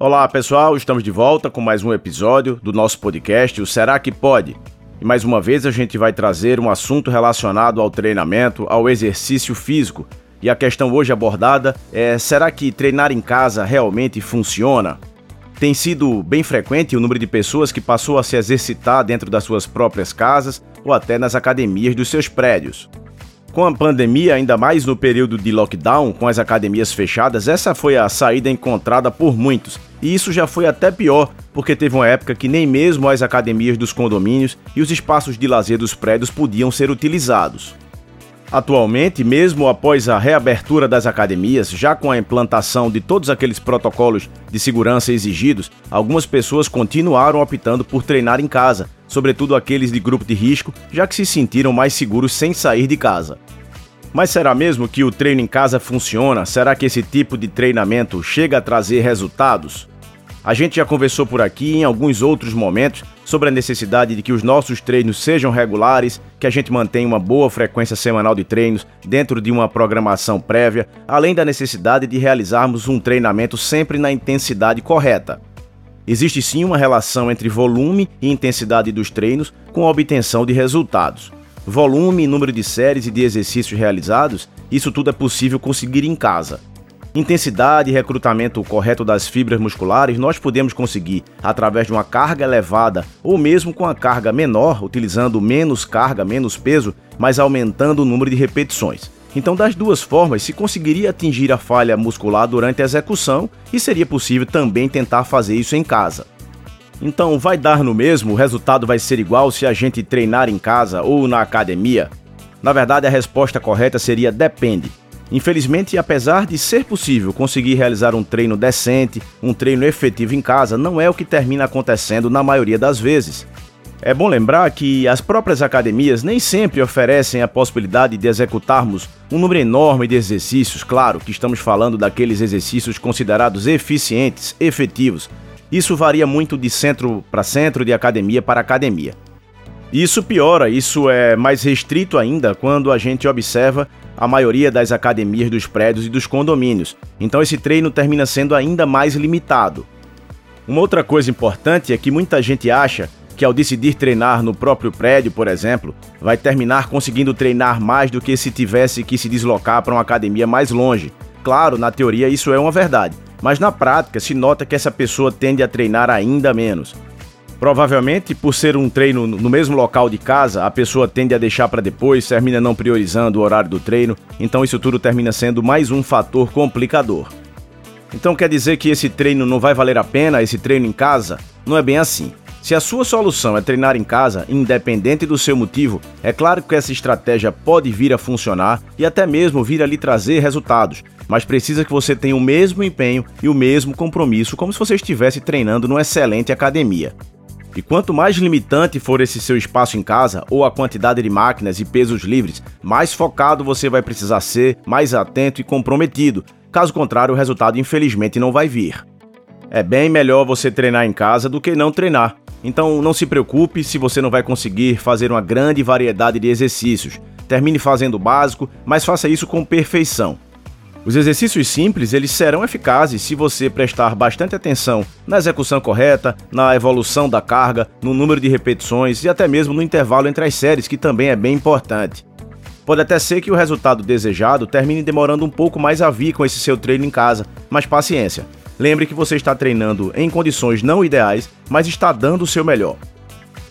Olá pessoal, estamos de volta com mais um episódio do nosso podcast, o Será que Pode? E mais uma vez a gente vai trazer um assunto relacionado ao treinamento, ao exercício físico. E a questão hoje abordada é: será que treinar em casa realmente funciona? Tem sido bem frequente o número de pessoas que passou a se exercitar dentro das suas próprias casas ou até nas academias dos seus prédios. Com a pandemia, ainda mais no período de lockdown, com as academias fechadas, essa foi a saída encontrada por muitos. E isso já foi até pior, porque teve uma época que nem mesmo as academias dos condomínios e os espaços de lazer dos prédios podiam ser utilizados. Atualmente, mesmo após a reabertura das academias, já com a implantação de todos aqueles protocolos de segurança exigidos, algumas pessoas continuaram optando por treinar em casa, sobretudo aqueles de grupo de risco, já que se sentiram mais seguros sem sair de casa. Mas será mesmo que o treino em casa funciona? Será que esse tipo de treinamento chega a trazer resultados? A gente já conversou por aqui em alguns outros momentos sobre a necessidade de que os nossos treinos sejam regulares, que a gente mantenha uma boa frequência semanal de treinos dentro de uma programação prévia, além da necessidade de realizarmos um treinamento sempre na intensidade correta. Existe sim uma relação entre volume e intensidade dos treinos com a obtenção de resultados. Volume, número de séries e de exercícios realizados, isso tudo é possível conseguir em casa. Intensidade e recrutamento correto das fibras musculares nós podemos conseguir através de uma carga elevada ou mesmo com a carga menor, utilizando menos carga, menos peso, mas aumentando o número de repetições. Então, das duas formas, se conseguiria atingir a falha muscular durante a execução e seria possível também tentar fazer isso em casa. Então, vai dar no mesmo? O resultado vai ser igual se a gente treinar em casa ou na academia? Na verdade, a resposta correta seria depende. Infelizmente, apesar de ser possível conseguir realizar um treino decente, um treino efetivo em casa, não é o que termina acontecendo na maioria das vezes. É bom lembrar que as próprias academias nem sempre oferecem a possibilidade de executarmos um número enorme de exercícios, claro que estamos falando daqueles exercícios considerados eficientes, efetivos. Isso varia muito de centro para centro, de academia para academia. Isso piora, isso é mais restrito ainda quando a gente observa a maioria das academias dos prédios e dos condomínios. Então esse treino termina sendo ainda mais limitado. Uma outra coisa importante é que muita gente acha que ao decidir treinar no próprio prédio, por exemplo, vai terminar conseguindo treinar mais do que se tivesse que se deslocar para uma academia mais longe. Claro, na teoria isso é uma verdade, mas na prática se nota que essa pessoa tende a treinar ainda menos. Provavelmente, por ser um treino no mesmo local de casa, a pessoa tende a deixar para depois, termina não priorizando o horário do treino, então isso tudo termina sendo mais um fator complicador. Então quer dizer que esse treino não vai valer a pena, esse treino em casa? Não é bem assim. Se a sua solução é treinar em casa, independente do seu motivo, é claro que essa estratégia pode vir a funcionar e até mesmo vir a lhe trazer resultados, mas precisa que você tenha o mesmo empenho e o mesmo compromisso como se você estivesse treinando numa excelente academia. E quanto mais limitante for esse seu espaço em casa ou a quantidade de máquinas e pesos livres, mais focado você vai precisar ser, mais atento e comprometido. Caso contrário, o resultado infelizmente não vai vir. É bem melhor você treinar em casa do que não treinar. Então não se preocupe se você não vai conseguir fazer uma grande variedade de exercícios. Termine fazendo o básico, mas faça isso com perfeição. Os exercícios simples eles serão eficazes se você prestar bastante atenção na execução correta, na evolução da carga, no número de repetições e até mesmo no intervalo entre as séries, que também é bem importante. Pode até ser que o resultado desejado termine demorando um pouco mais a vir com esse seu treino em casa, mas paciência. Lembre que você está treinando em condições não ideais, mas está dando o seu melhor.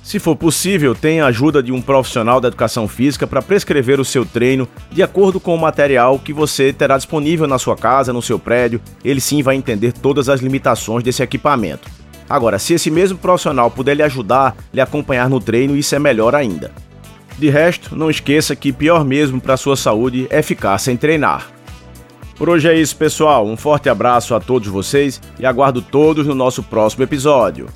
Se for possível, tenha a ajuda de um profissional da educação física para prescrever o seu treino de acordo com o material que você terá disponível na sua casa, no seu prédio. Ele sim vai entender todas as limitações desse equipamento. Agora, se esse mesmo profissional puder lhe ajudar, lhe acompanhar no treino, isso é melhor ainda. De resto, não esqueça que pior mesmo para a sua saúde é ficar sem treinar. Por hoje é isso, pessoal. Um forte abraço a todos vocês e aguardo todos no nosso próximo episódio.